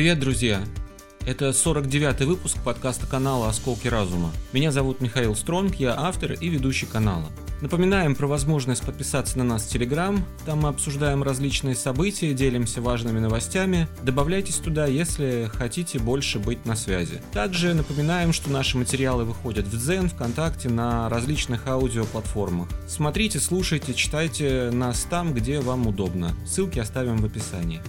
Привет, друзья! Это 49-й выпуск подкаста канала «Осколки разума». Меня зовут Михаил Стронг, я автор и ведущий канала. Напоминаем про возможность подписаться на нас в Телеграм, там мы обсуждаем различные события, делимся важными новостями. Добавляйтесь туда, если хотите больше быть на связи. Также напоминаем, что наши материалы выходят в Дзен, ВКонтакте, на различных аудиоплатформах. Смотрите, слушайте, читайте нас там, где вам удобно. Ссылки оставим в описании.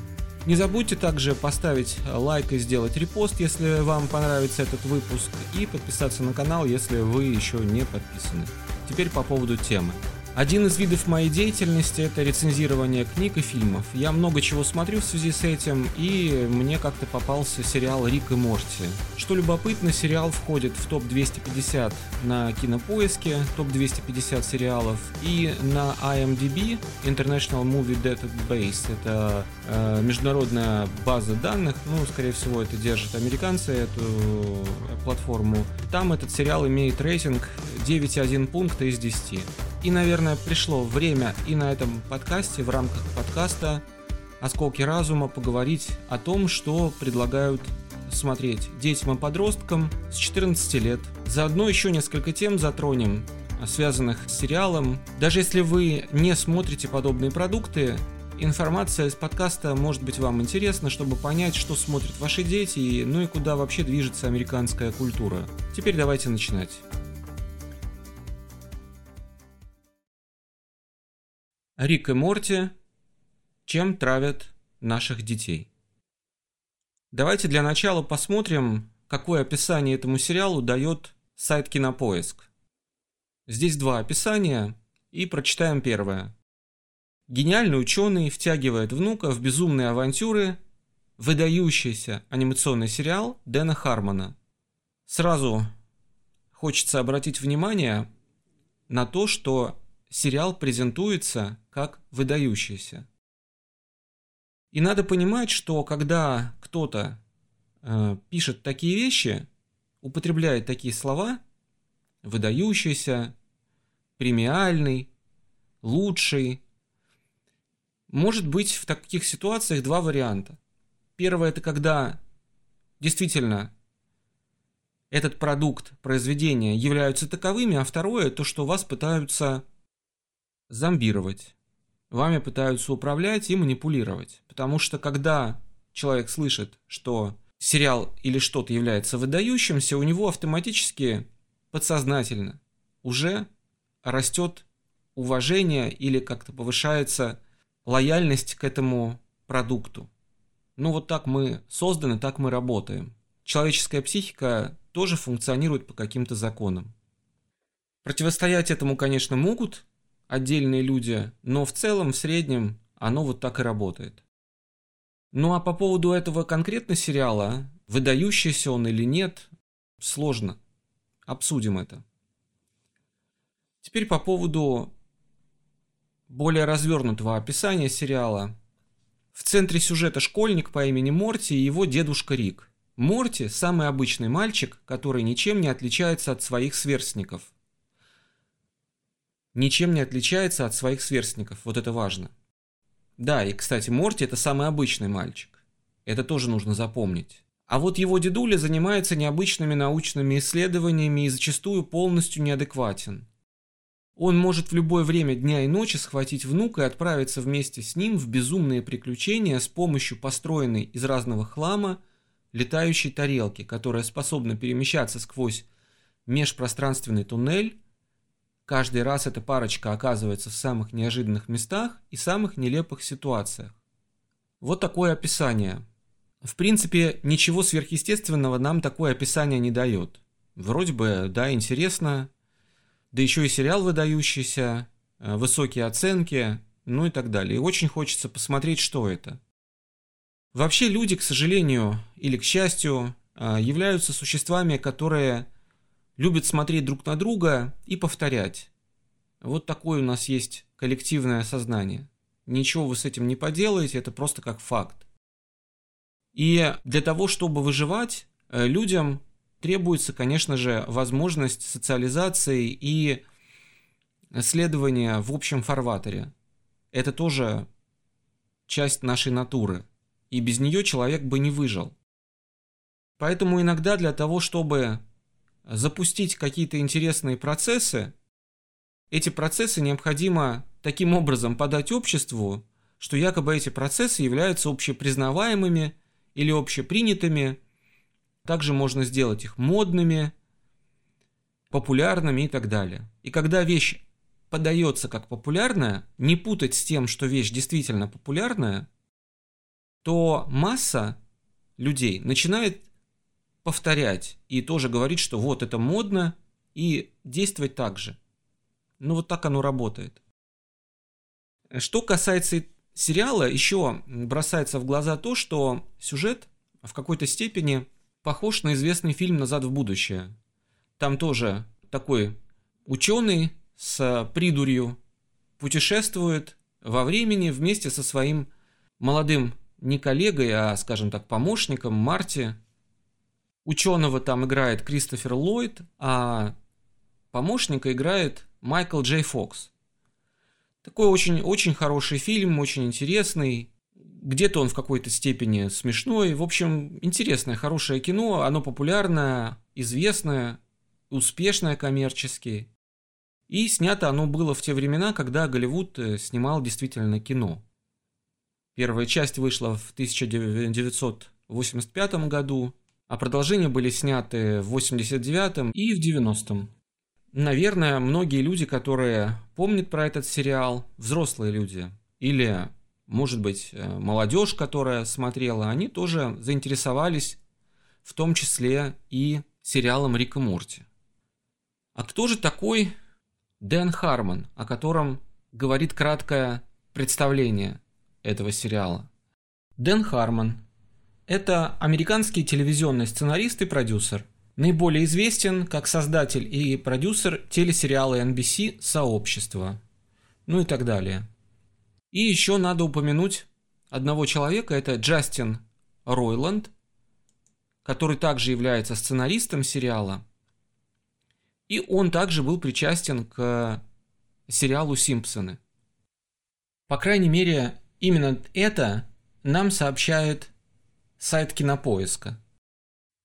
Не забудьте также поставить лайк и сделать репост, если вам понравится этот выпуск, и подписаться на канал, если вы еще не подписаны. Теперь по поводу темы. Один из видов моей деятельности – это рецензирование книг и фильмов. Я много чего смотрю в связи с этим, и мне как-то попался сериал «Рик и Морти». Что любопытно, сериал входит в топ-250 на Кинопоиске, топ-250 сериалов, и на IMDb, International Movie Database, это э, международная база данных, ну, скорее всего, это держат американцы, эту платформу. Там этот сериал имеет рейтинг 9,1 пункта из 10. И, наверное, пришло время и на этом подкасте, в рамках подкаста «Осколки разума» поговорить о том, что предлагают смотреть детям и подросткам с 14 лет. Заодно еще несколько тем затронем, связанных с сериалом. Даже если вы не смотрите подобные продукты, информация из подкаста может быть вам интересна, чтобы понять, что смотрят ваши дети, ну и куда вообще движется американская культура. Теперь давайте начинать. Рик и Морти. Чем травят наших детей? Давайте для начала посмотрим, какое описание этому сериалу дает сайт Кинопоиск. Здесь два описания, и прочитаем первое. Гениальный ученый втягивает внука в безумные авантюры, выдающийся анимационный сериал Дэна Хармона. Сразу хочется обратить внимание на то, что сериал презентуется как выдающийся. И надо понимать, что когда кто-то э, пишет такие вещи, употребляет такие слова, выдающийся, премиальный, лучший, может быть в таких ситуациях два варианта. Первое это когда действительно этот продукт, произведение являются таковыми, а второе то, что вас пытаются зомбировать. Вами пытаются управлять и манипулировать. Потому что когда человек слышит, что сериал или что-то является выдающимся, у него автоматически, подсознательно, уже растет уважение или как-то повышается лояльность к этому продукту. Ну вот так мы созданы, так мы работаем. Человеческая психика тоже функционирует по каким-то законам. Противостоять этому, конечно, могут отдельные люди, но в целом, в среднем, оно вот так и работает. Ну а по поводу этого конкретно сериала, выдающийся он или нет, сложно. Обсудим это. Теперь по поводу более развернутого описания сериала. В центре сюжета школьник по имени Морти и его дедушка Рик. Морти – самый обычный мальчик, который ничем не отличается от своих сверстников – ничем не отличается от своих сверстников. Вот это важно. Да, и, кстати, Морти это самый обычный мальчик. Это тоже нужно запомнить. А вот его дедуля занимается необычными научными исследованиями и зачастую полностью неадекватен. Он может в любое время дня и ночи схватить внука и отправиться вместе с ним в безумные приключения с помощью построенной из разного хлама летающей тарелки, которая способна перемещаться сквозь межпространственный туннель Каждый раз эта парочка оказывается в самых неожиданных местах и самых нелепых ситуациях. Вот такое описание. В принципе, ничего сверхъестественного нам такое описание не дает. Вроде бы, да, интересно, да еще и сериал выдающийся, э, высокие оценки, ну и так далее. И очень хочется посмотреть, что это. Вообще люди, к сожалению или к счастью, э, являются существами, которые любят смотреть друг на друга и повторять. Вот такое у нас есть коллективное сознание. Ничего вы с этим не поделаете, это просто как факт. И для того, чтобы выживать, э, людям требуется, конечно же, возможность социализации и следования в общем фарватере. Это тоже часть нашей натуры. И без нее человек бы не выжил. Поэтому иногда для того, чтобы запустить какие-то интересные процессы, эти процессы необходимо таким образом подать обществу, что якобы эти процессы являются общепризнаваемыми или общепринятыми. Также можно сделать их модными, популярными и так далее. И когда вещь подается как популярная, не путать с тем, что вещь действительно популярная, то масса людей начинает повторять и тоже говорить, что вот это модно, и действовать так же. Ну вот так оно работает. Что касается сериала, еще бросается в глаза то, что сюжет в какой-то степени похож на известный фильм «Назад в будущее». Там тоже такой ученый с придурью путешествует во времени вместе со своим молодым не коллегой, а, скажем так, помощником Марти. Ученого там играет Кристофер Ллойд, а помощника играет Майкл Джей Фокс. Такой очень, очень хороший фильм, очень интересный. Где-то он в какой-то степени смешной. В общем, интересное, хорошее кино. Оно популярное, известное, успешное коммерчески. И снято оно было в те времена, когда Голливуд э, снимал действительно кино. Первая часть вышла в 1985 году, а продолжения были сняты в 89 и в 90-м. Наверное, многие люди, которые помнят про этот сериал, взрослые люди, или, может быть, э, молодежь, которая смотрела, они тоже заинтересовались, в том числе и сериалом Рика Морти. А кто же такой Дэн Хармон, о котором говорит краткое представление этого сериала? Дэн Хармон – это американский телевизионный сценарист и продюсер – Наиболее известен как создатель и продюсер телесериала NBC «Сообщество». Ну и так далее. И еще надо упомянуть одного человека, это Джастин Ройланд, который также является сценаристом сериала. И он также был причастен к сериалу «Симпсоны». По крайней мере, именно это нам сообщает сайт Кинопоиска.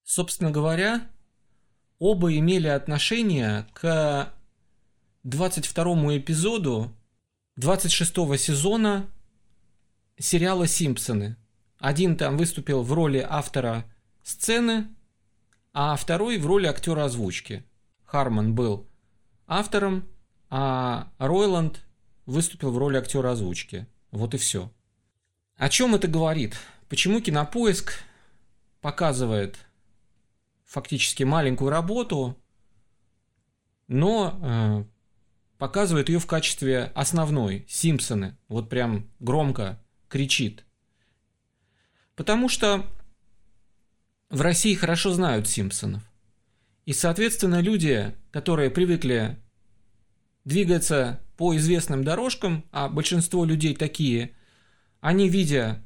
Собственно говоря, оба имели отношение к 22 эпизоду 26 сезона сериала «Симпсоны». Один там выступил в роли автора сцены, а второй в роли актера озвучки. Харман был автором, а Ройланд выступил в роли актера озвучки. Вот и все. О чем это говорит? Почему кинопоиск показывает фактически маленькую работу, но э, показывает ее в качестве основной. Симпсоны. Вот прям громко кричит. Потому что в России хорошо знают Симпсонов. И, соответственно, люди, которые привыкли двигаться по известным дорожкам, а большинство людей такие, они, видя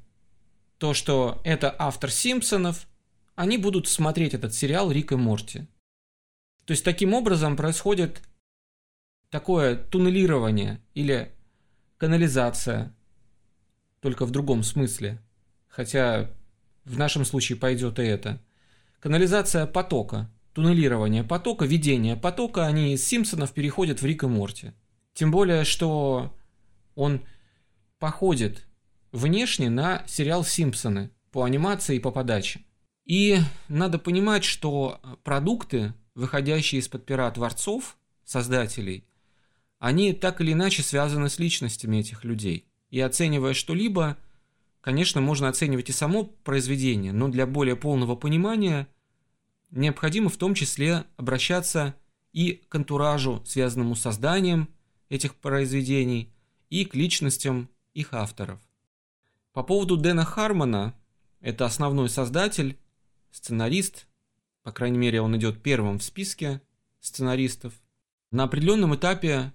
то, что это автор Симпсонов, они будут смотреть этот сериал Рик и Морти. То есть таким образом происходит такое туннелирование или канализация, только в другом смысле. Хотя в нашем случае пойдет и это. Канализация потока, туннелирование потока, ведение потока, они из Симпсонов переходят в Рик и Морти. Тем более, что он походит внешне на сериал Симпсоны по анимации и по подаче. И надо понимать, что продукты, выходящие из-под пера творцов, создателей, они так или иначе связаны с личностями этих людей. И оценивая что-либо, конечно, можно оценивать и само произведение, но для более полного понимания необходимо в том числе обращаться и к антуражу, связанному с созданием этих произведений, и к личностям их авторов. По поводу Дэна Хармона, это основной создатель сценарист, по крайней мере, он идет первым в списке сценаристов, на определенном этапе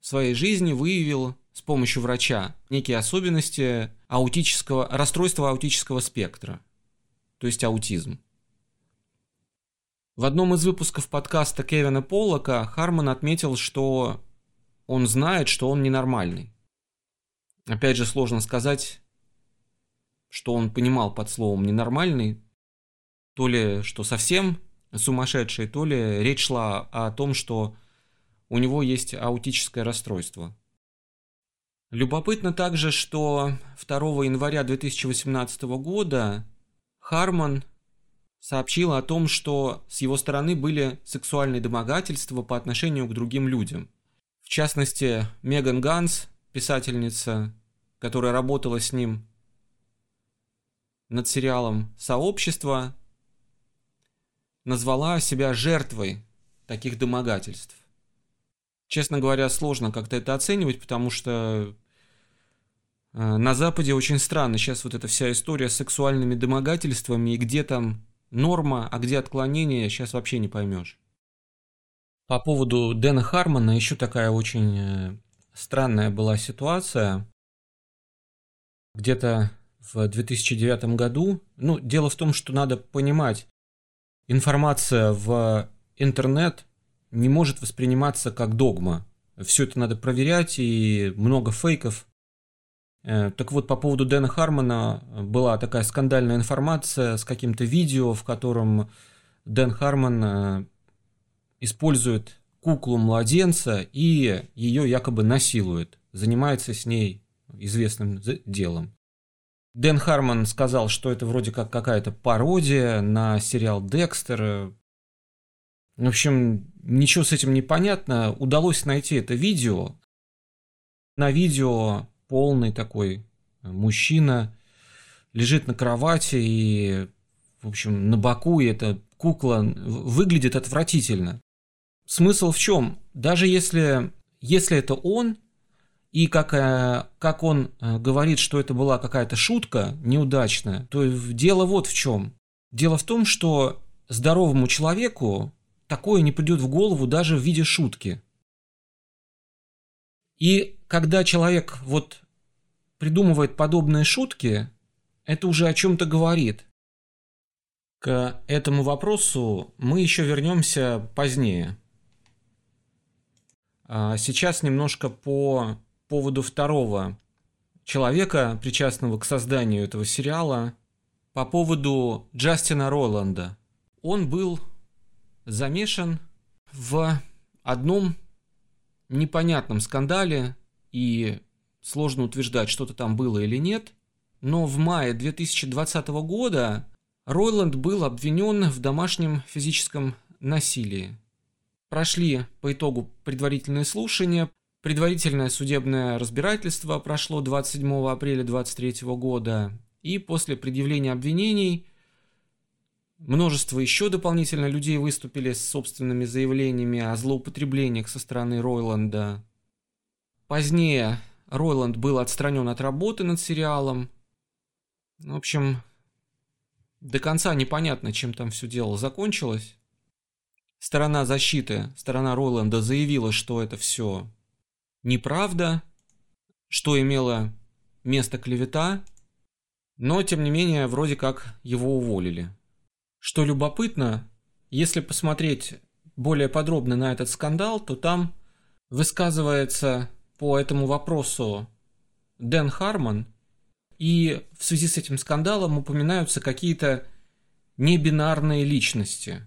своей жизни выявил с помощью врача некие особенности аутического, расстройства аутического спектра, то есть аутизм. В одном из выпусков подкаста Кевина Поллока Харман отметил, что он знает, что он ненормальный. Опять же, сложно сказать, что он понимал под словом «ненормальный», то ли что совсем сумасшедший, то ли речь шла о том, что у него есть аутическое расстройство. Любопытно также, что 2 января 2018 года Харман сообщил о том, что с его стороны были сексуальные домогательства по отношению к другим людям. В частности, Меган Ганс, писательница, которая работала с ним над сериалом «Сообщество», назвала себя жертвой таких домогательств. Честно говоря, сложно как-то это оценивать, потому что э, на Западе очень странно сейчас вот эта вся история с сексуальными домогательствами, и где там норма, а где отклонение, сейчас вообще не поймешь. По поводу Дэна Хармона еще такая очень э, странная была ситуация. Где-то в 2009 году, ну, дело в том, что надо понимать, информация в интернет не может восприниматься как догма. Все это надо проверять, и много фейков. Э, так вот, по поводу Дэна Хармона была такая скандальная информация с каким-то видео, в котором Дэн Хармон э, использует куклу младенца и ее якобы насилует, занимается с ней известным делом. Дэн Хармон сказал, что это вроде как какая-то пародия на сериал «Декстер». В общем, ничего с этим не понятно. Удалось найти это видео. На видео полный такой мужчина лежит на кровати и, в общем, на боку, и эта кукла выглядит отвратительно. Смысл в чем? Даже если, если это он, и как, э, как он э, говорит, что это была какая-то шутка неудачная, то дело вот в чем. Дело в том, что здоровому человеку такое не придет в голову даже в виде шутки. И когда человек вот придумывает подобные шутки, это уже о чем-то говорит. К этому вопросу мы еще вернемся позднее. А сейчас немножко по поводу второго человека, причастного к созданию этого сериала, по поводу Джастина Роланда. Он был замешан в одном непонятном скандале, и сложно утверждать, что-то там было или нет, но в мае 2020 года Ройланд был обвинен в домашнем физическом насилии. Прошли по итогу предварительные слушания, Предварительное судебное разбирательство прошло 27 апреля 2023 года, и после предъявления обвинений множество еще дополнительно людей выступили с собственными заявлениями о злоупотреблениях со стороны Ройланда. Позднее Ройланд был отстранен от работы над сериалом. В общем, до конца непонятно, чем там все дело закончилось. Сторона защиты, сторона Ройланда заявила, что это все неправда, что имело место клевета, но тем не менее вроде как его уволили. Что любопытно, если посмотреть более подробно на этот скандал, то там высказывается по этому вопросу Дэн Харман, и в связи с этим скандалом упоминаются какие-то небинарные личности.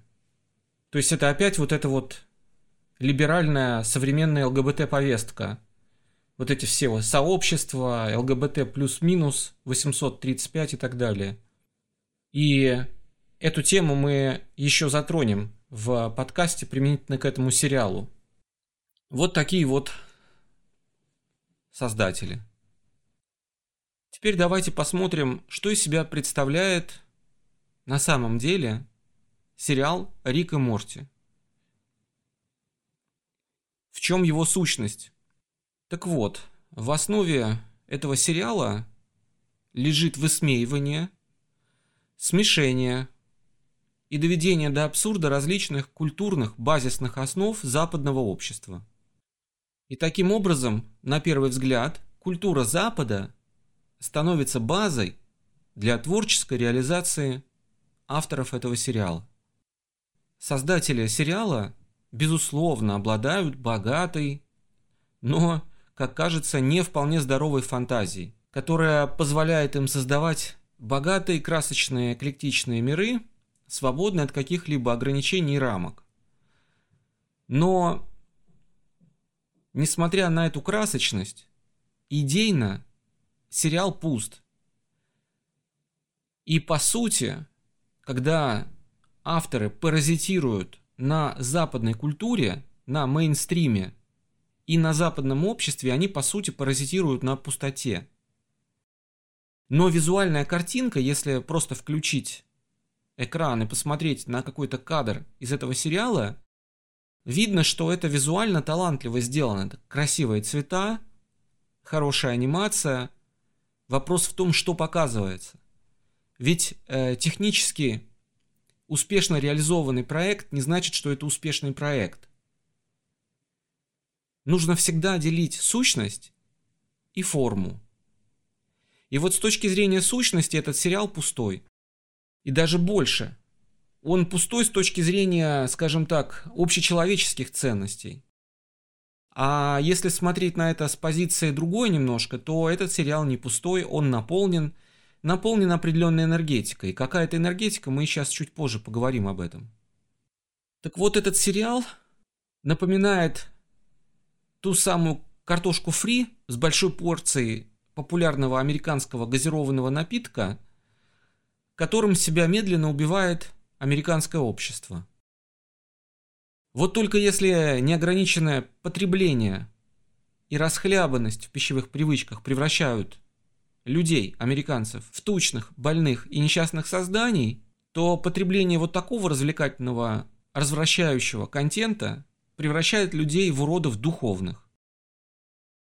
То есть это опять вот это вот либеральная современная ЛГБТ-повестка. Вот эти все вот сообщества, ЛГБТ плюс-минус, 835 и так далее. И эту тему мы еще затронем в подкасте применительно к этому сериалу. Вот такие вот создатели. Теперь давайте посмотрим, что из себя представляет на самом деле сериал «Рик и Морти». В чем его сущность? Так вот, в основе этого сериала лежит высмеивание, смешение и доведение до абсурда различных культурных базисных основ западного общества. И таким образом, на первый взгляд, культура Запада становится базой для творческой реализации авторов этого сериала. Создатели сериала безусловно, обладают богатой, но, как кажется, не вполне здоровой фантазией, которая позволяет им создавать богатые, красочные, эклектичные миры, свободны от каких-либо ограничений и рамок. Но, несмотря на эту красочность, идейно сериал пуст. И по сути, когда авторы паразитируют на западной культуре, на мейнстриме и на западном обществе, они по сути паразитируют на пустоте. Но визуальная картинка, если просто включить экран и посмотреть на какой-то кадр из этого сериала, видно, что это визуально талантливо сделано. Это красивые цвета, хорошая анимация. Вопрос в том, что показывается. Ведь э, технически успешно реализованный проект не значит, что это успешный проект. Нужно всегда делить сущность и форму. И вот с точки зрения сущности этот сериал пустой. И даже больше. Он пустой с точки зрения, скажем так, общечеловеческих ценностей. А если смотреть на это с позиции другой немножко, то этот сериал не пустой, он наполнен, наполнен определенной энергетикой. Какая это энергетика, мы сейчас чуть позже поговорим об этом. Так вот, этот сериал напоминает ту самую картошку фри с большой порцией популярного американского газированного напитка, которым себя медленно убивает американское общество. Вот только если неограниченное потребление и расхлябанность в пищевых привычках превращают людей, американцев, в тучных, больных и несчастных созданий, то потребление вот такого развлекательного, развращающего контента превращает людей в уродов духовных.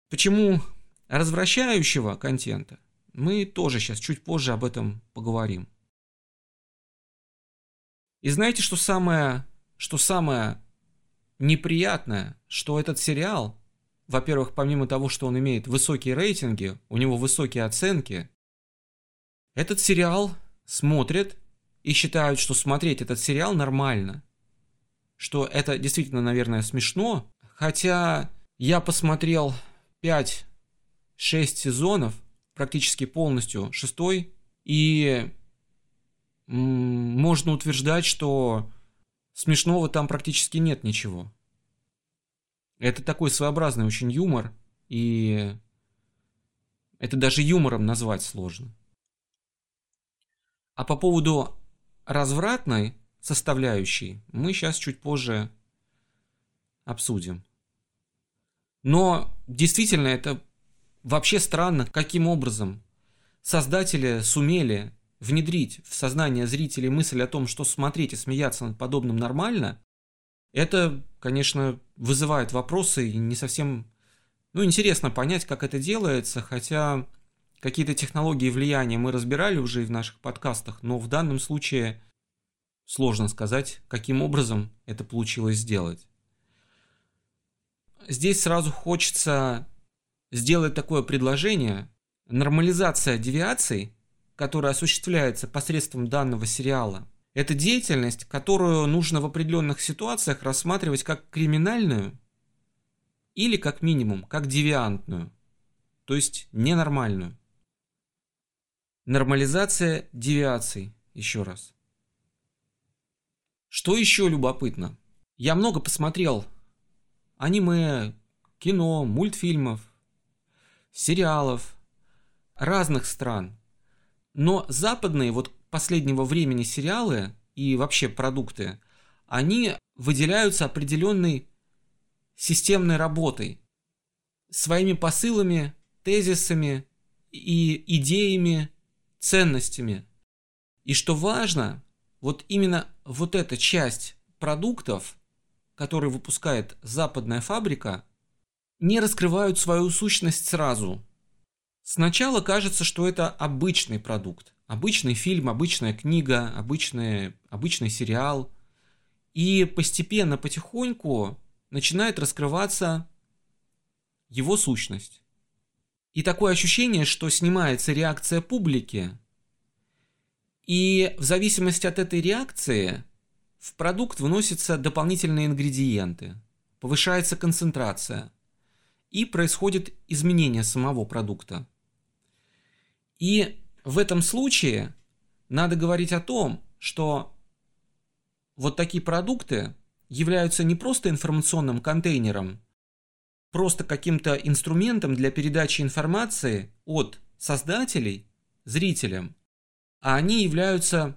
Почему развращающего контента мы тоже сейчас чуть позже об этом поговорим. И знаете, что самое, что самое неприятное, что этот сериал, во-первых, помимо того, что он имеет высокие рейтинги, у него высокие оценки, этот сериал смотрят и считают, что смотреть этот сериал нормально. Что это действительно, наверное, смешно. Хотя я посмотрел 5 шесть сезонов, практически полностью шестой, и можно утверждать, что смешного там практически нет ничего. Это такой своеобразный очень юмор, и это даже юмором назвать сложно. А по поводу развратной составляющей мы сейчас чуть позже обсудим. Но действительно это Вообще странно, каким образом создатели сумели внедрить в сознание зрителей мысль о том, что смотреть и смеяться над подобным нормально, это, конечно, вызывает вопросы и не совсем... Ну, интересно понять, как это делается, хотя какие-то технологии влияния мы разбирали уже и в наших подкастах, но в данном случае сложно сказать, каким образом это получилось сделать. Здесь сразу хочется сделать такое предложение, нормализация девиаций, которая осуществляется посредством данного сериала, это деятельность, которую нужно в определенных ситуациях рассматривать как криминальную или как минимум как девиантную, то есть ненормальную. Нормализация девиаций, еще раз. Что еще любопытно? Я много посмотрел аниме, кино, мультфильмов, сериалов разных стран. Но западные вот последнего времени сериалы и вообще продукты, они выделяются определенной системной работой, своими посылами, тезисами и идеями, ценностями. И что важно, вот именно вот эта часть продуктов, которые выпускает западная фабрика, не раскрывают свою сущность сразу. Сначала кажется, что это обычный продукт, обычный фильм, обычная книга, обычный, обычный сериал. И постепенно, потихоньку начинает раскрываться его сущность. И такое ощущение, что снимается реакция публики, и в зависимости от этой реакции в продукт вносятся дополнительные ингредиенты, повышается концентрация – и происходит изменение самого продукта. И в этом случае надо говорить о том, что вот такие продукты являются не просто информационным контейнером, просто каким-то инструментом для передачи информации от создателей зрителям, а они являются,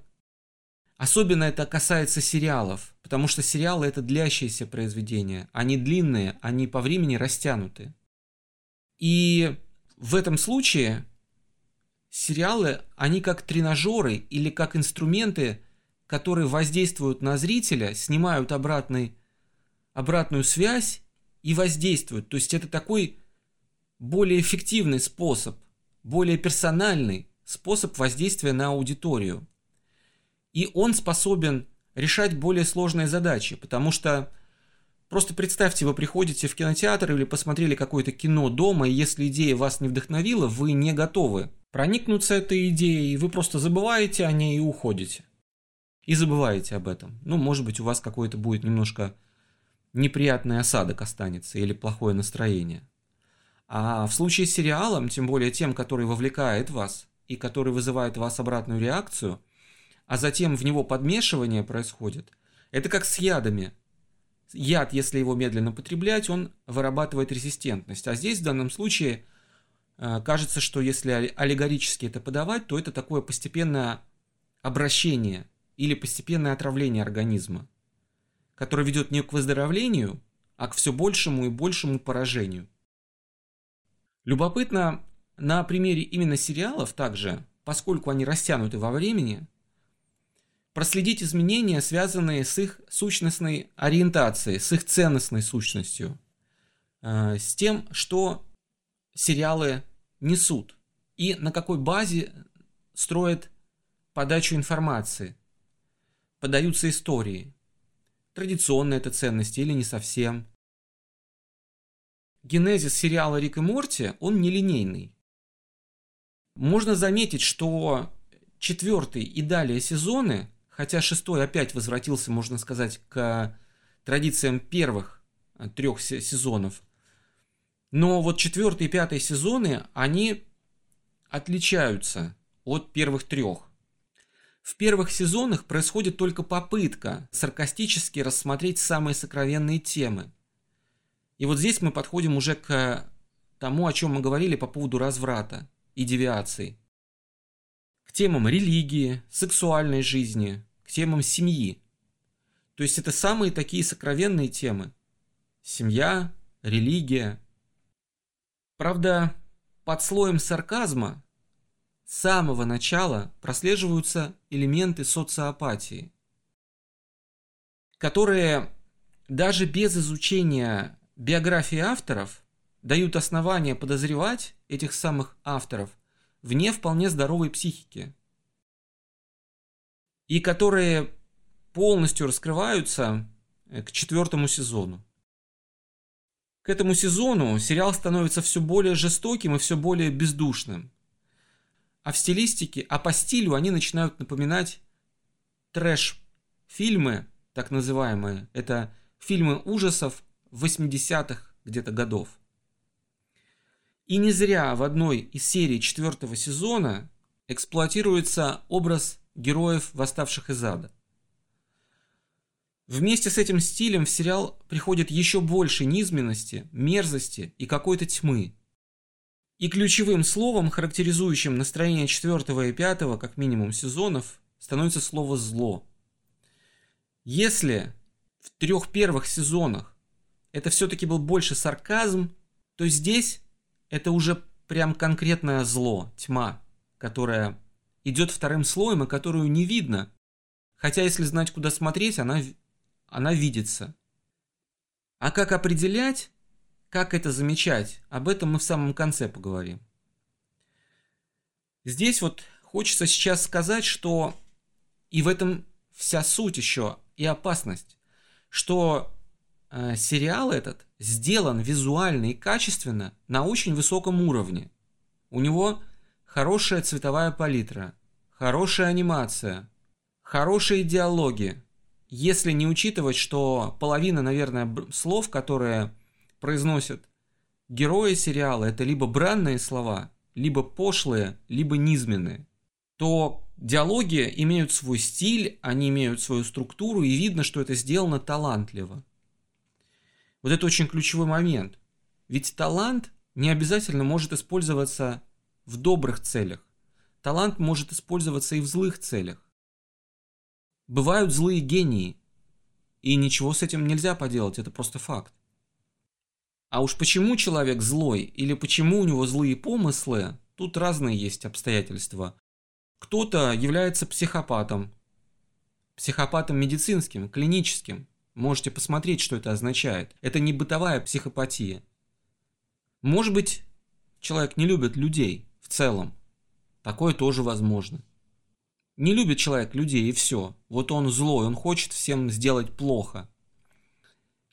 особенно это касается сериалов, потому что сериалы это длящиеся произведения, они длинные, они по времени растянуты. И в этом случае сериалы, они как тренажеры или как инструменты, которые воздействуют на зрителя, снимают обратный, обратную связь и воздействуют. То есть это такой более эффективный способ, более персональный способ воздействия на аудиторию. И он способен решать более сложные задачи, потому что просто представьте, вы приходите в кинотеатр или посмотрели какое-то кино дома, и если идея вас не вдохновила, вы не готовы проникнуться этой идеей, вы просто забываете о ней и уходите. И забываете об этом. Ну, может быть, у вас какое-то будет немножко неприятный осадок останется или плохое настроение. А в случае с сериалом, тем более тем, который вовлекает вас и который вызывает у вас обратную реакцию, а затем в него подмешивание происходит, это как с ядами. Яд, если его медленно потреблять, он вырабатывает резистентность. А здесь в данном случае кажется, что если аллегорически это подавать, то это такое постепенное обращение или постепенное отравление организма который ведет не к выздоровлению, а к все большему и большему поражению. Любопытно на примере именно сериалов также, поскольку они растянуты во времени, проследить изменения, связанные с их сущностной ориентацией, с их ценностной сущностью, э, с тем, что сериалы несут и на какой базе строят подачу информации, подаются истории традиционные это ценности или не совсем. Генезис сериала «Рик и Морти», он нелинейный. Можно заметить, что четвертый и далее сезоны, хотя шестой опять возвратился, можно сказать, к традициям первых трех сезонов, но вот четвертый и пятый сезоны, они отличаются от первых трех. В первых сезонах происходит только попытка саркастически рассмотреть самые сокровенные темы. И вот здесь мы подходим уже к тому, о чем мы говорили по поводу разврата и девиаций. К темам религии, сексуальной жизни, к темам семьи. То есть это самые такие сокровенные темы. Семья, религия. Правда, под слоем сарказма с самого начала прослеживаются элементы социопатии, которые даже без изучения биографии авторов дают основания подозревать этих самых авторов вне вполне здоровой психики, и которые полностью раскрываются к четвертому сезону. К этому сезону сериал становится все более жестоким и все более бездушным – а в стилистике, а по стилю они начинают напоминать трэш-фильмы, так называемые. Это фильмы ужасов 80-х где-то годов. И не зря в одной из серий четвертого сезона эксплуатируется образ героев, восставших из ада. Вместе с этим стилем в сериал приходит еще больше низменности, мерзости и какой-то тьмы – и ключевым словом, характеризующим настроение четвертого и пятого, как минимум, сезонов, становится слово «зло». Если в трех первых сезонах это все-таки был больше сарказм, то здесь это уже прям конкретное зло, тьма, которая идет вторым слоем и которую не видно. Хотя если знать, куда смотреть, она, она видится. А как определять, как это замечать? Об этом мы в самом конце поговорим. Здесь вот хочется сейчас сказать, что и в этом вся суть еще и опасность, что э, сериал этот сделан визуально и качественно на очень высоком уровне. У него хорошая цветовая палитра, хорошая анимация, хорошие диалоги. Если не учитывать, что половина, наверное, слов, которые произносят герои сериала это либо бранные слова, либо пошлые, либо низменные, то Диалоги имеют свой стиль, они имеют свою структуру, и видно, что это сделано талантливо. Вот это очень ключевой момент. Ведь талант не обязательно может использоваться в добрых целях. Талант может использоваться и в злых целях. Бывают злые гении, и ничего с этим нельзя поделать, это просто факт. А уж почему человек злой или почему у него злые помыслы, тут разные есть обстоятельства. Кто-то является психопатом, психопатом медицинским, клиническим. Можете посмотреть, что это означает. Это не бытовая психопатия. Может быть, человек не любит людей в целом. Такое тоже возможно. Не любит человек людей и все. Вот он злой, он хочет всем сделать плохо.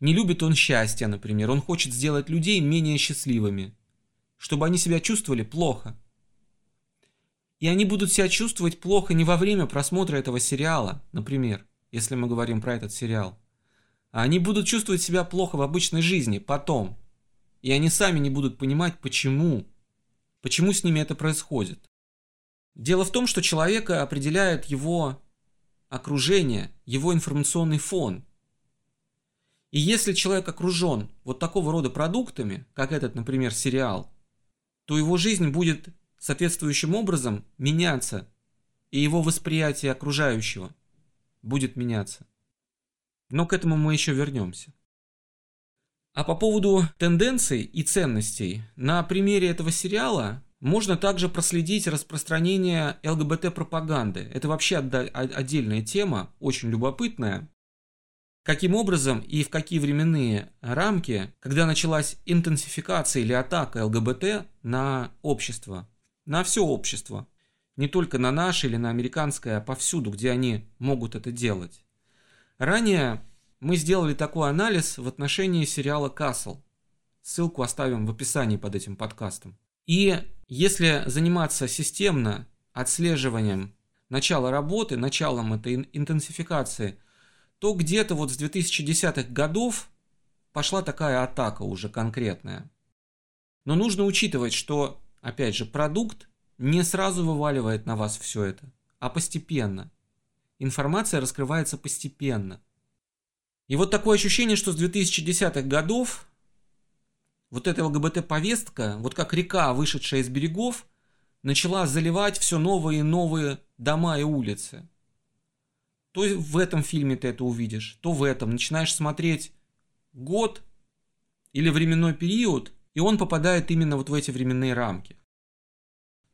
Не любит он счастья, например. Он хочет сделать людей менее счастливыми. Чтобы они себя чувствовали плохо. И они будут себя чувствовать плохо не во время просмотра этого сериала, например, если мы говорим про этот сериал. А они будут чувствовать себя плохо в обычной жизни потом. И они сами не будут понимать, почему. Почему с ними это происходит. Дело в том, что человека определяет его окружение, его информационный фон. И если человек окружен вот такого рода продуктами, как этот, например, сериал, то его жизнь будет соответствующим образом меняться, и его восприятие окружающего будет меняться. Но к этому мы еще вернемся. А по поводу тенденций и ценностей, на примере этого сериала можно также проследить распространение ЛГБТ-пропаганды. Это вообще отдельная тема, очень любопытная. Каким образом и в какие временные рамки, когда началась интенсификация или атака ЛГБТ на общество, на все общество. Не только на наше или на американское, а повсюду, где они могут это делать. Ранее мы сделали такой анализ в отношении сериала «Касл». Ссылку оставим в описании под этим подкастом. И если заниматься системно отслеживанием начала работы, началом этой интенсификации, то где-то вот с 2010-х годов пошла такая атака уже конкретная. Но нужно учитывать, что опять же, продукт не сразу вываливает на вас все это, а постепенно. Информация раскрывается постепенно. И вот такое ощущение, что с 2010-х годов вот эта ЛГБТ-повестка, вот как река, вышедшая из берегов, начала заливать все новые и новые дома и улицы. То в этом фильме ты это увидишь, то в этом. Начинаешь смотреть год или временной период – и он попадает именно вот в эти временные рамки.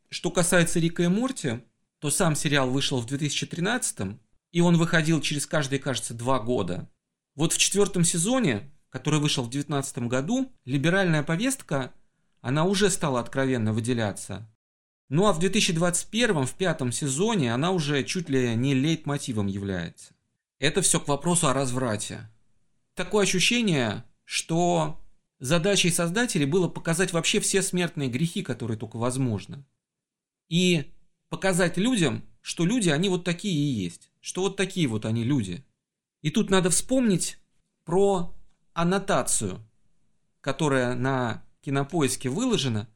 Что касается Рика и Морти, то сам сериал вышел в 2013 и он выходил через каждые, кажется, два года. Вот в четвертом сезоне, который вышел в 2019 году, либеральная повестка, она уже стала откровенно выделяться. Ну а в 2021, в пятом сезоне, она уже чуть ли не лейтмотивом является. Это все к вопросу о разврате. Такое ощущение, что Задачей создателей было показать вообще все смертные грехи, которые только возможно. И показать людям, что люди, они вот такие и есть. Что вот такие вот они люди. И тут надо вспомнить про аннотацию, которая на кинопоиске выложена,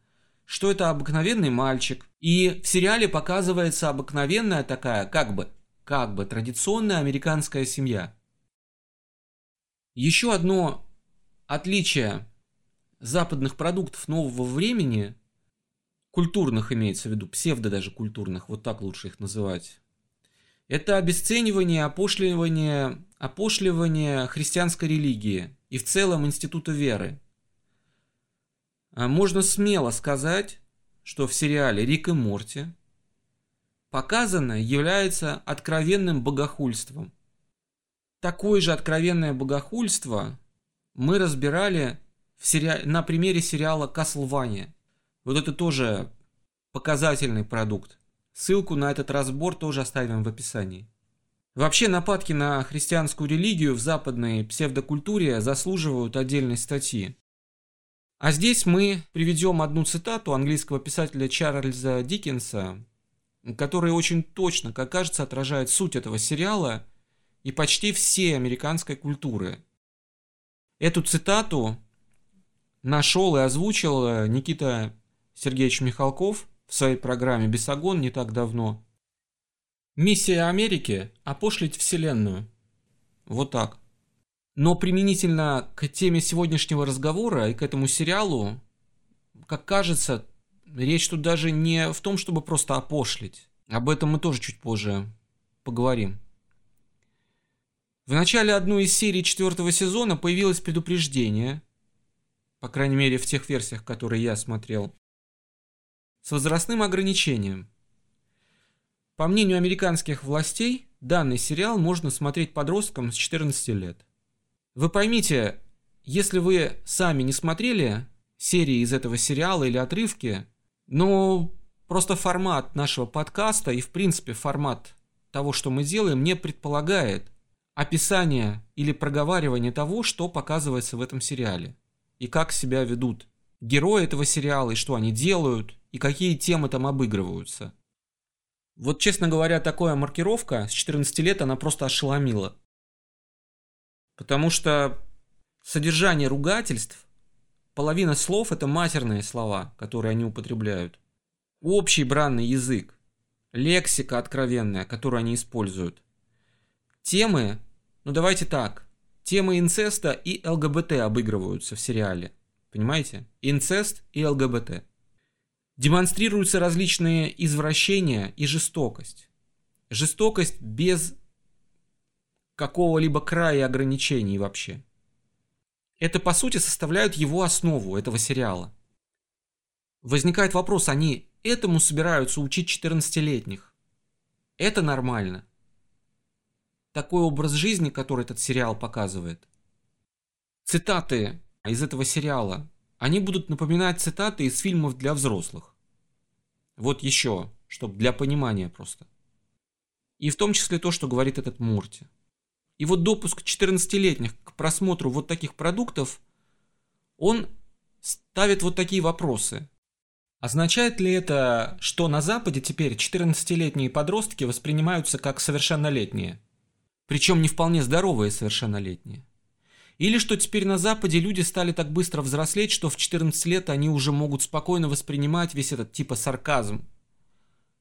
что это обыкновенный мальчик. И в сериале показывается обыкновенная такая, как бы, как бы традиционная американская семья. Еще одно отличие западных продуктов нового времени, культурных имеется в виду, псевдо даже культурных, вот так лучше их называть, это обесценивание, опошливание, опошливание христианской религии и в целом института веры. А можно смело сказать, что в сериале «Рик и Морти» показанное является откровенным богохульством. Такое же откровенное богохульство мы разбирали в сери... на примере сериала «Каслвания». Вот это тоже показательный продукт. Ссылку на этот разбор тоже оставим в описании. Вообще нападки на христианскую религию в западной псевдокультуре заслуживают отдельной статьи. А здесь мы приведем одну цитату английского писателя Чарльза Диккенса, которая очень точно, как кажется, отражает суть этого сериала и почти всей американской культуры. Эту цитату нашел и озвучил Никита Сергеевич Михалков в своей программе «Бесогон» не так давно. Миссия Америки – опошлить Вселенную. Вот так. Но применительно к теме сегодняшнего разговора и к этому сериалу, как кажется, речь тут даже не в том, чтобы просто опошлить. Об этом мы тоже чуть позже поговорим. В начале одной из серий четвертого сезона появилось предупреждение, по крайней мере в тех версиях, которые я смотрел, с возрастным ограничением. По мнению американских властей, данный сериал можно смотреть подросткам с 14 лет. Вы поймите, если вы сами не смотрели серии из этого сериала или отрывки, но просто формат нашего подкаста и в принципе формат того, что мы делаем, не предполагает описание или проговаривание того, что показывается в этом сериале и как себя ведут герои этого сериала, и что они делают, и какие темы там обыгрываются. Вот, честно говоря, такая маркировка с 14 лет, она просто ошеломила. Потому что содержание ругательств, половина слов это матерные слова, которые они употребляют. Общий бранный язык, лексика откровенная, которую они используют. Темы, ну давайте так, темы инцеста и ЛГБТ обыгрываются в сериале. Понимаете? Инцест и ЛГБТ. Демонстрируются различные извращения и жестокость. Жестокость без какого-либо края ограничений вообще. Это по сути составляют его основу этого сериала. Возникает вопрос, они этому собираются учить 14-летних? Это нормально? Такой образ жизни, который этот сериал показывает. Цитаты из этого сериала, они будут напоминать цитаты из фильмов для взрослых. Вот еще, чтобы для понимания просто. И в том числе то, что говорит этот Мурти. И вот допуск 14-летних к просмотру вот таких продуктов, он ставит вот такие вопросы. Означает ли это, что на Западе теперь 14-летние подростки воспринимаются как совершеннолетние? Причем не вполне здоровые совершеннолетние. Или что теперь на Западе люди стали так быстро взрослеть, что в 14 лет они уже могут спокойно воспринимать весь этот типа сарказм.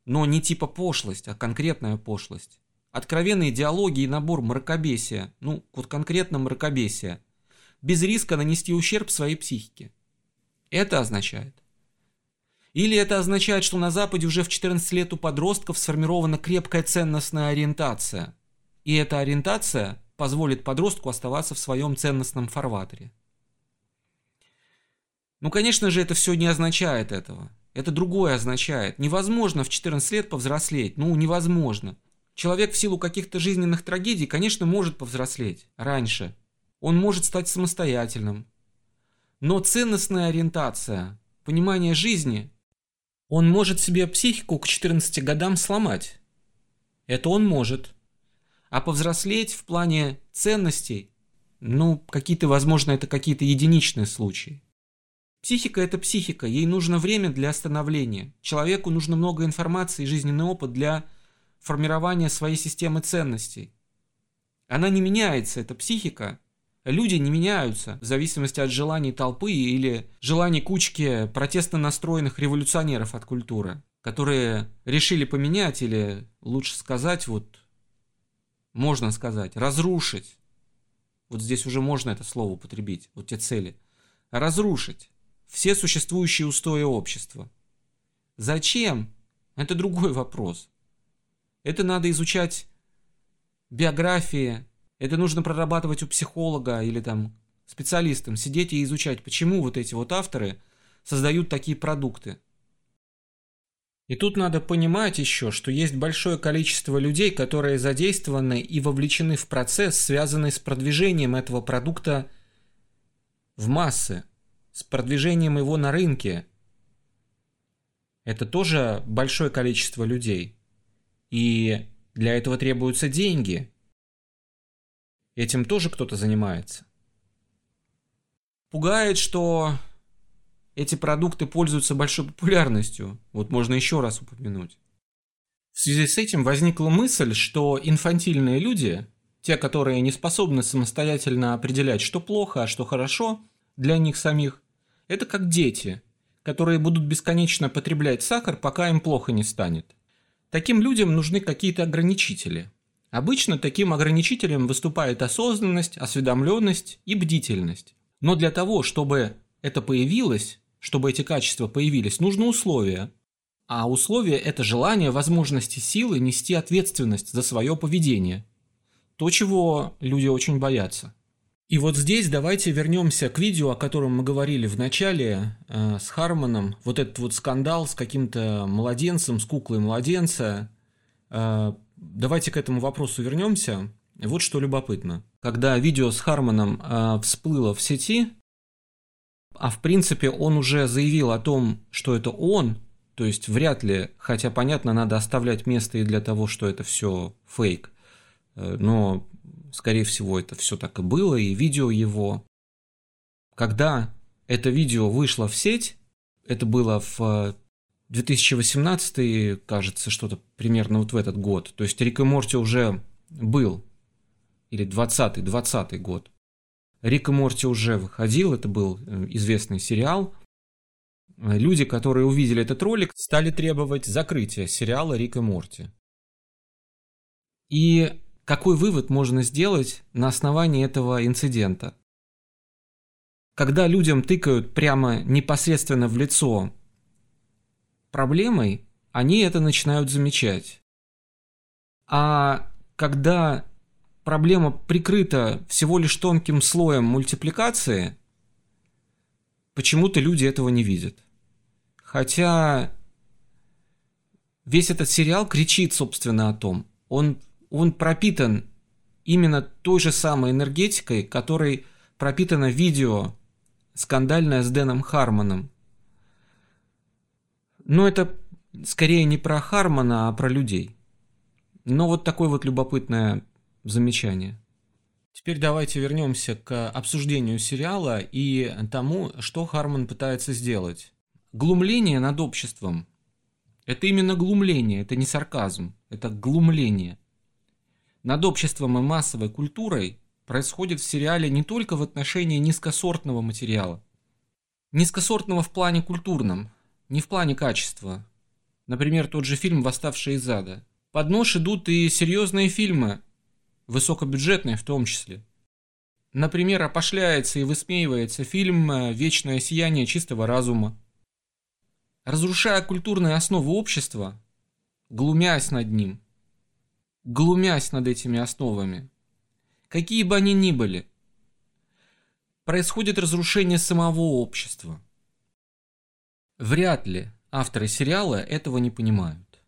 Но не типа пошлость, а конкретная пошлость. Откровенные диалоги и набор мракобесия, ну, вот конкретно мракобесия, без риска нанести ущерб своей психике. Это означает. Или это означает, что на Западе уже в 14 лет у подростков сформирована крепкая ценностная ориентация. И эта ориентация позволит подростку оставаться в своем ценностном фарватере. Ну, конечно же, это все не означает этого. Это другое означает. Невозможно в 14 лет повзрослеть. Ну, невозможно. Человек в силу каких-то жизненных трагедий, конечно, может повзрослеть раньше. Он может стать самостоятельным. Но ценностная ориентация, понимание жизни, он может себе психику к 14 годам сломать. Это он может. А повзрослеть в плане ценностей, ну, какие-то, возможно, это какие-то единичные случаи. Психика – это психика, ей нужно время для становления. Человеку нужно много информации и жизненный опыт для формирования своей системы ценностей. Она не меняется, эта психика. Люди не меняются в зависимости от желаний толпы или желаний кучки протестно настроенных революционеров от культуры, которые решили поменять или, лучше сказать, вот можно сказать, разрушить. Вот здесь уже можно это слово употребить, вот те цели. Разрушить все существующие устои общества. Зачем? Это другой вопрос. Это надо изучать биографии, это нужно прорабатывать у психолога или там специалистам, сидеть и изучать, почему вот эти вот авторы создают такие продукты. И тут надо понимать еще, что есть большое количество людей, которые задействованы и вовлечены в процесс, связанный с продвижением этого продукта в массы, с продвижением его на рынке. Это тоже большое количество людей. И для этого требуются деньги. Этим тоже кто-то занимается. Пугает, что эти продукты пользуются большой популярностью. Вот можно еще раз упомянуть. В связи с этим возникла мысль, что инфантильные люди, те, которые не способны самостоятельно определять, что плохо, а что хорошо для них самих, это как дети, которые будут бесконечно потреблять сахар, пока им плохо не станет. Таким людям нужны какие-то ограничители. Обычно таким ограничителем выступает осознанность, осведомленность и бдительность. Но для того, чтобы это появилось, чтобы эти качества появились, нужны условия. А условия – это желание, возможности, силы нести ответственность за свое поведение. То, чего люди очень боятся. И вот здесь давайте вернемся к видео, о котором мы говорили в начале э, с Хармоном. Вот этот вот скандал с каким-то младенцем, с куклой младенца. Э, давайте к этому вопросу вернемся. Вот что любопытно. Когда видео с Хармоном э, всплыло в сети, а в принципе он уже заявил о том, что это он, то есть вряд ли, хотя понятно, надо оставлять место и для того, что это все фейк, э, но скорее всего, это все так и было, и видео его. Когда это видео вышло в сеть, это было в 2018, э, кажется, что-то примерно вот в этот год. То есть Рик и Морти уже был, или 20-й, 20 год. Рик и Морти уже выходил, это был э, известный сериал. Люди, которые увидели этот ролик, стали требовать закрытия сериала Рик и Морти. И какой вывод можно сделать на основании этого инцидента? Когда людям тыкают прямо непосредственно в лицо проблемой, они это начинают замечать. А когда проблема прикрыта всего лишь тонким слоем мультипликации, почему-то люди этого не видят. Хотя весь этот сериал кричит, собственно, о том. Он он пропитан именно той же самой энергетикой, которой пропитано видео скандальное с Дэном Хармоном. Но это скорее не про Хармона, а про людей. Но вот такое вот любопытное замечание. Теперь давайте вернемся к обсуждению сериала и тому, что Хармон пытается сделать. Глумление над обществом – это именно глумление, это не сарказм, это глумление – над обществом и массовой культурой происходит в сериале не только в отношении низкосортного материала. Низкосортного в плане культурном, не в плане качества. Например, тот же фильм «Восставшие из ада». Под нож идут и серьезные фильмы, высокобюджетные в том числе. Например, опошляется и высмеивается фильм «Вечное сияние чистого разума». Разрушая культурные основы общества, глумясь над ним – глумясь над этими основами, какие бы они ни были, происходит разрушение самого общества. Вряд ли авторы сериала этого не понимают.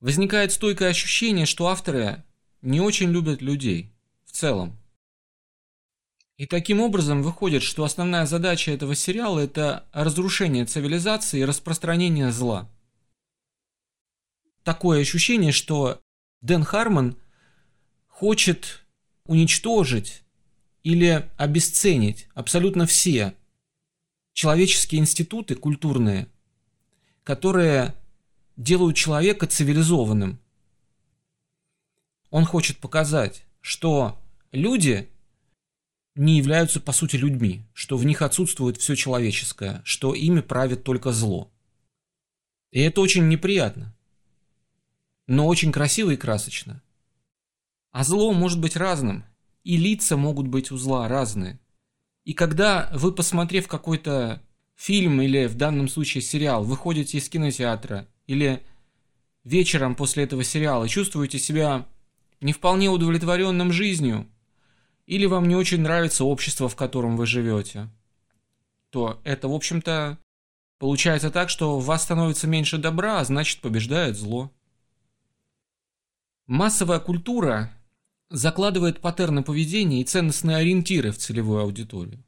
Возникает стойкое ощущение, что авторы не очень любят людей в целом. И таким образом выходит, что основная задача этого сериала – это разрушение цивилизации и распространение зла – такое ощущение, что Дэн Хармон хочет уничтожить или обесценить абсолютно все человеческие институты культурные, которые делают человека цивилизованным. Он хочет показать, что люди не являются по сути людьми, что в них отсутствует все человеческое, что ими правит только зло. И это очень неприятно но очень красиво и красочно. А зло может быть разным, и лица могут быть у зла разные. И когда вы, посмотрев какой-то фильм или в данном случае сериал, выходите из кинотеатра или вечером после этого сериала чувствуете себя не вполне удовлетворенным жизнью, или вам не очень нравится общество, в котором вы живете, то это, в общем-то, получается так, что в вас становится меньше добра, а значит побеждает зло. Массовая культура закладывает паттерны поведения и ценностные ориентиры в целевую аудиторию.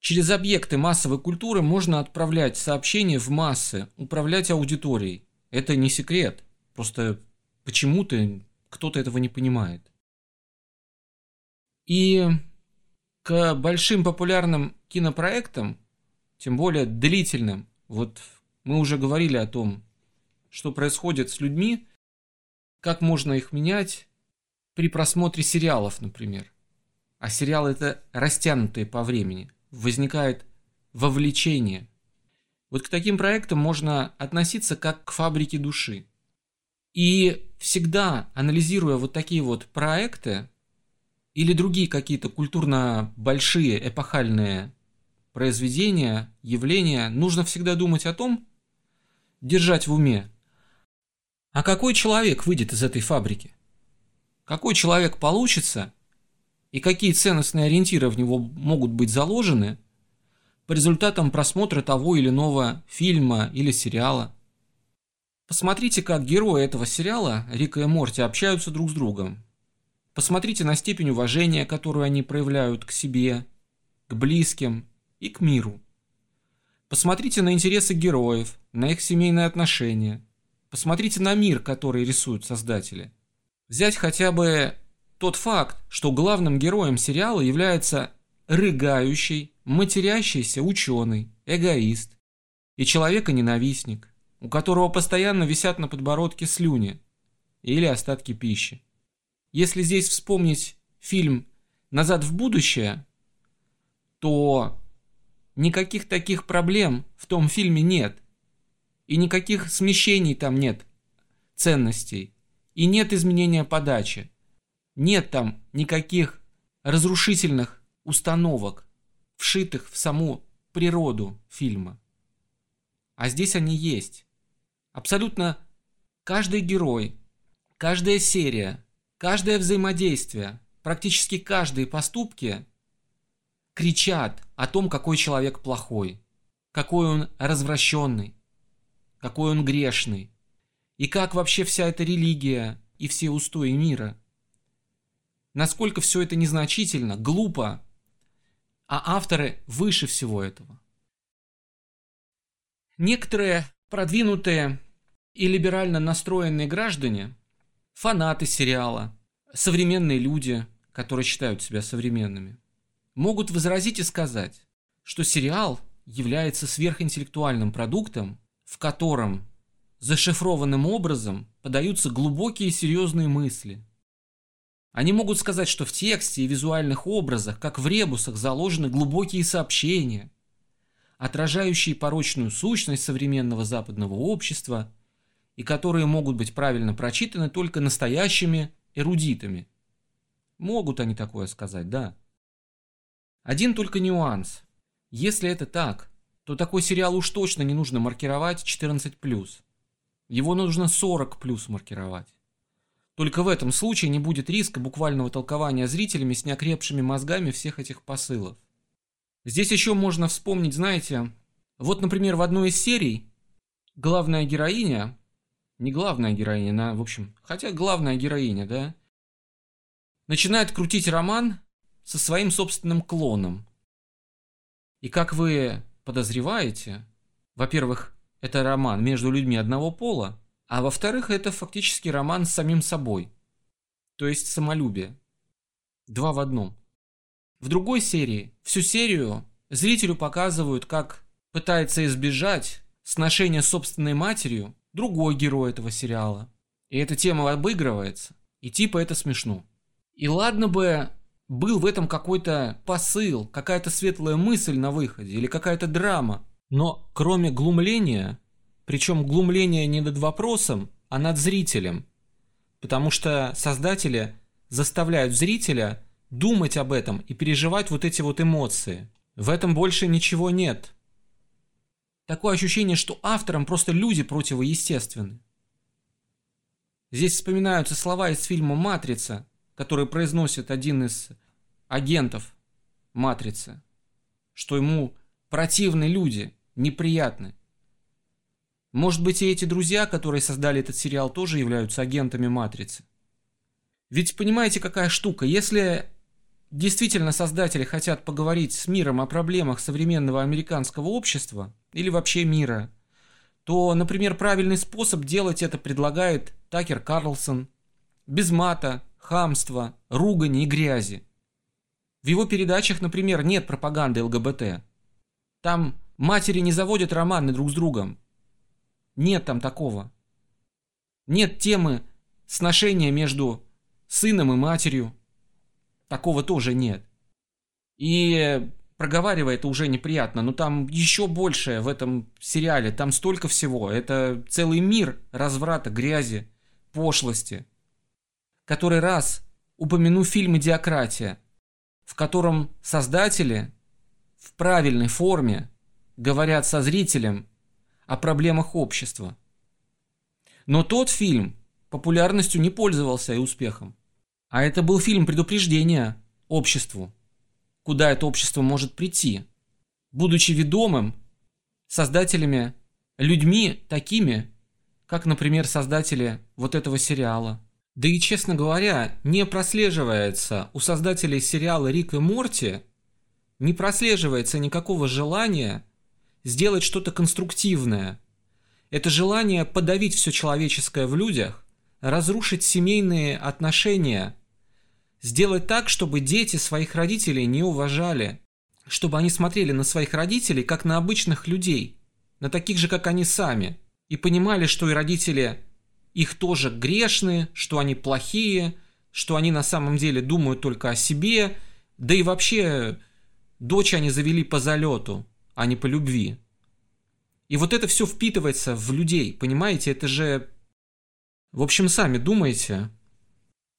Через объекты массовой культуры можно отправлять сообщения в массы, управлять аудиторией. Это не секрет, просто почему-то кто-то этого не понимает. И к большим популярным кинопроектам, тем более длительным, вот мы уже говорили о том, что происходит с людьми, как можно их менять при просмотре сериалов, например. А сериалы это растянутые по времени. Возникает вовлечение. Вот к таким проектам можно относиться как к фабрике души. И всегда, анализируя вот такие вот проекты или другие какие-то культурно большие эпохальные произведения, явления, нужно всегда думать о том, держать в уме, а какой человек выйдет из этой фабрики? Какой человек получится и какие ценностные ориентиры в него могут быть заложены по результатам просмотра того или иного фильма или сериала? Посмотрите, как герои этого сериала, Рика и Морти, общаются друг с другом. Посмотрите на степень уважения, которую они проявляют к себе, к близким и к миру. Посмотрите на интересы героев, на их семейные отношения. Посмотрите на мир, который рисуют создатели. Взять хотя бы тот факт, что главным героем сериала является рыгающий, матерящийся ученый, эгоист и человека-ненавистник у которого постоянно висят на подбородке слюни или остатки пищи. Если здесь вспомнить фильм «Назад в будущее», то никаких таких проблем в том фильме нет. И никаких смещений там нет, ценностей. И нет изменения подачи. Нет там никаких разрушительных установок, вшитых в саму природу фильма. А здесь они есть. Абсолютно каждый герой, каждая серия, каждое взаимодействие, практически каждые поступки кричат о том, какой человек плохой, какой он развращенный, какой он грешный, и как вообще вся эта религия и все устои мира. Насколько все это незначительно, глупо, а авторы выше всего этого. Некоторые продвинутые и либерально настроенные граждане, фанаты сериала, современные люди, которые считают себя современными, могут возразить и сказать, что сериал является сверхинтеллектуальным продуктом, в котором зашифрованным образом подаются глубокие и серьезные мысли. Они могут сказать, что в тексте и визуальных образах, как в ребусах, заложены глубокие сообщения, отражающие порочную сущность современного западного общества и которые могут быть правильно прочитаны только настоящими эрудитами. Могут они такое сказать, да. Один только нюанс. Если это так, то такой сериал уж точно не нужно маркировать 14+. Его нужно 40+, маркировать. Только в этом случае не будет риска буквального толкования зрителями с неокрепшими мозгами всех этих посылов. Здесь еще можно вспомнить, знаете, вот, например, в одной из серий главная героиня не главная героиня, она, в общем, хотя главная героиня, да, начинает крутить роман со своим собственным клоном. И как вы подозреваете, во-первых, это роман между людьми одного пола, а во-вторых, это фактически роман с самим собой, то есть самолюбие. Два в одном. В другой серии, всю серию, зрителю показывают, как пытается избежать сношения с собственной матерью другой герой этого сериала. И эта тема обыгрывается. И типа это смешно. И ладно бы был в этом какой-то посыл, какая-то светлая мысль на выходе или какая-то драма. Но кроме глумления, причем глумление не над вопросом, а над зрителем. Потому что создатели заставляют зрителя думать об этом и переживать вот эти вот эмоции. В этом больше ничего нет. Такое ощущение, что авторам просто люди противоестественны. Здесь вспоминаются слова из фильма «Матрица», который произносит один из агентов «Матрицы», что ему противны люди, неприятны. Может быть, и эти друзья, которые создали этот сериал, тоже являются агентами «Матрицы». Ведь понимаете, какая штука? Если действительно создатели хотят поговорить с миром о проблемах современного американского общества или вообще мира, то, например, правильный способ делать это предлагает Такер Карлсон. Без мата, хамства, ругани и грязи. В его передачах, например, нет пропаганды ЛГБТ. Там матери не заводят романы друг с другом. Нет там такого. Нет темы сношения между сыном и матерью. Такого тоже нет. И проговаривая это уже неприятно, но там еще больше в этом сериале, там столько всего. Это целый мир разврата, грязи, пошлости. Который раз упомяну фильм «Идиократия», в котором создатели в правильной форме говорят со зрителем о проблемах общества. Но тот фильм популярностью не пользовался и успехом. А это был фильм предупреждения обществу, куда это общество может прийти, будучи ведомым создателями, людьми такими, как, например, создатели вот этого сериала. Да и, честно говоря, не прослеживается у создателей сериала «Рик и Морти» не прослеживается никакого желания сделать что-то конструктивное. Это желание подавить все человеческое в людях, разрушить семейные отношения, сделать так, чтобы дети своих родителей не уважали, чтобы они смотрели на своих родителей как на обычных людей, на таких же, как они сами, и понимали, что и родители их тоже грешны, что они плохие, что они на самом деле думают только о себе, да и вообще дочь они завели по залету, а не по любви. И вот это все впитывается в людей, понимаете, это же... В общем, сами думайте.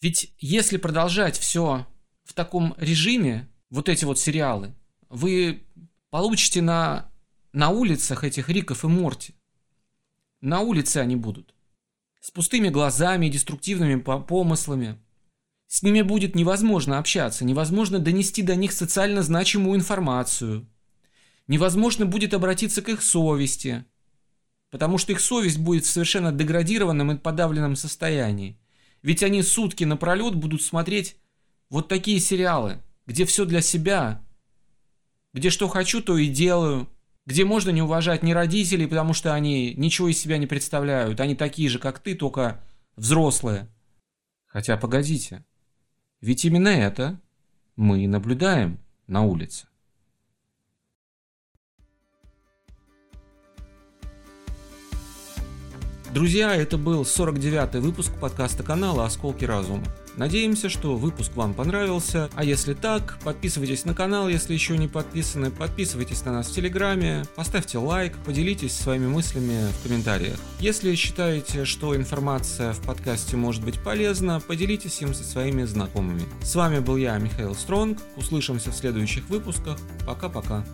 Ведь если продолжать все в таком режиме, вот эти вот сериалы, вы получите на, на улицах этих Риков и Морти. На улице они будут. С пустыми глазами и деструктивными помыслами. С ними будет невозможно общаться, невозможно донести до них социально значимую информацию – невозможно будет обратиться к их совести, потому что их совесть будет в совершенно деградированном и подавленном состоянии. Ведь они сутки напролет будут смотреть вот такие сериалы, где все для себя, где что хочу, то и делаю, где можно не уважать ни родителей, потому что они ничего из себя не представляют, они такие же, как ты, только взрослые. Хотя погодите, ведь именно это мы и наблюдаем на улице. Друзья, это был 49-й выпуск подкаста канала «Осколки разума». Надеемся, что выпуск вам понравился, а если так, подписывайтесь на канал, если еще не подписаны, подписывайтесь на нас в Телеграме, поставьте лайк, поделитесь своими мыслями в комментариях. Если считаете, что информация в подкасте может быть полезна, поделитесь им со своими знакомыми. С вами был я, Михаил Стронг, услышимся в следующих выпусках, пока-пока.